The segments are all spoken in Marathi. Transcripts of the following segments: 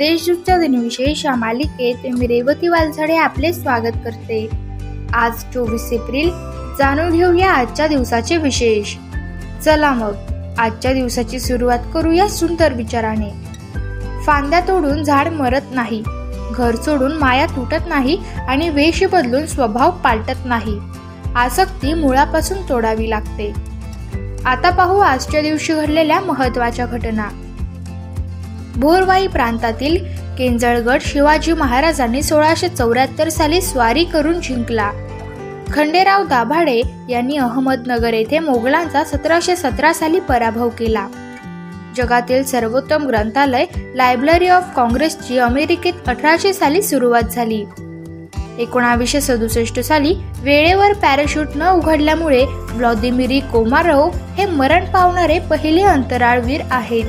देशदूतच्या दिनविशेष या मालिकेत मी रेवती वालझडे आपले स्वागत करते. आज चोवीस एप्रिल जाणून घेऊया आजच्या दिवसाचे विशेष. चला मग आजच्या दिवसाची सुरुवात करूया सुंदर विचाराने. फांद्या तोडून झाड मरत नाही घर सोडून माया तुटत नाही आणि वेश बदलून स्वभाव पालटत नाही. आसक्ती मुळापासून तोडावी लागते. आता पाहू आजच्या दिवशी घडलेल्या महत्त्वाच्या घटना. भोरवाई प्रांतातील केंजळगड शिवाजी महाराजांनी सोळाशे चौऱ्याहत्तर साली स्वारी करून जिंकला. खंडेराव दाभाडे यांनी अहमदनगर येथे मोगलांचा सतराशे सतरा साली पराभव केला. जगातील सर्वोत्तम ग्रंथालय लायब्ररी ऑफ काँग्रेसची अमेरिकेत अठराशे साली सुरुवात झाली. एकोणावीसशे सदुसष्ट साली वेळेवर पॅराशूट न उघडल्यामुळे व्लादिमिरी कोमारोव हे मरण पावणारे पहिले अंतराळवीर आहेत.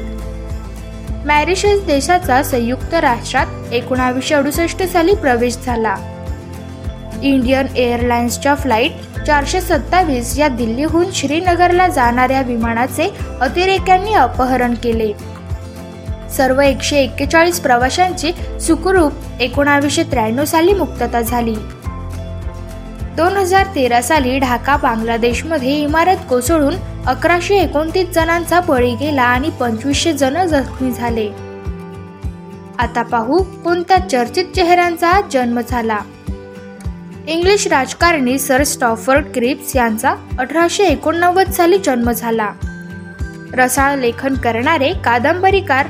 मॅरिशस देशाचा संयुक्त राष्ट्रात एकोणावीसशे अडुसष्ट साली प्रवेश झाला. इंडियन एअरलाइन्सच्या फ्लाईट चारशे सत्तावीस या दिल्लीहून श्रीनगरला जाणाऱ्या विमानाचे अतिरेक्यांनी अपहरण केले. सर्व एकशे एक्केचाळीस प्रवाशांची सुखरूप एकोणावीसशे त्र्याण्णव साली मुक्तता झाली. दोन हजार तेरा साली ढाका बांगलादेशमध्ये इमारत कोसळून अकराशे एकोणतीस जणांचा बळी गेला आणि पंचवीसशे जण जखमी झाले. आता पाहू कोणत्या चर्चित चेहऱ्यांचा जन्म झाला. इंग्लिश राजकारणी सर स्टॉफर्ड क्रिप्स यांचा अठराशे एकोणनव्वद साली जन्म झाला. रसाळ लेखन करणारे कादंबरीकार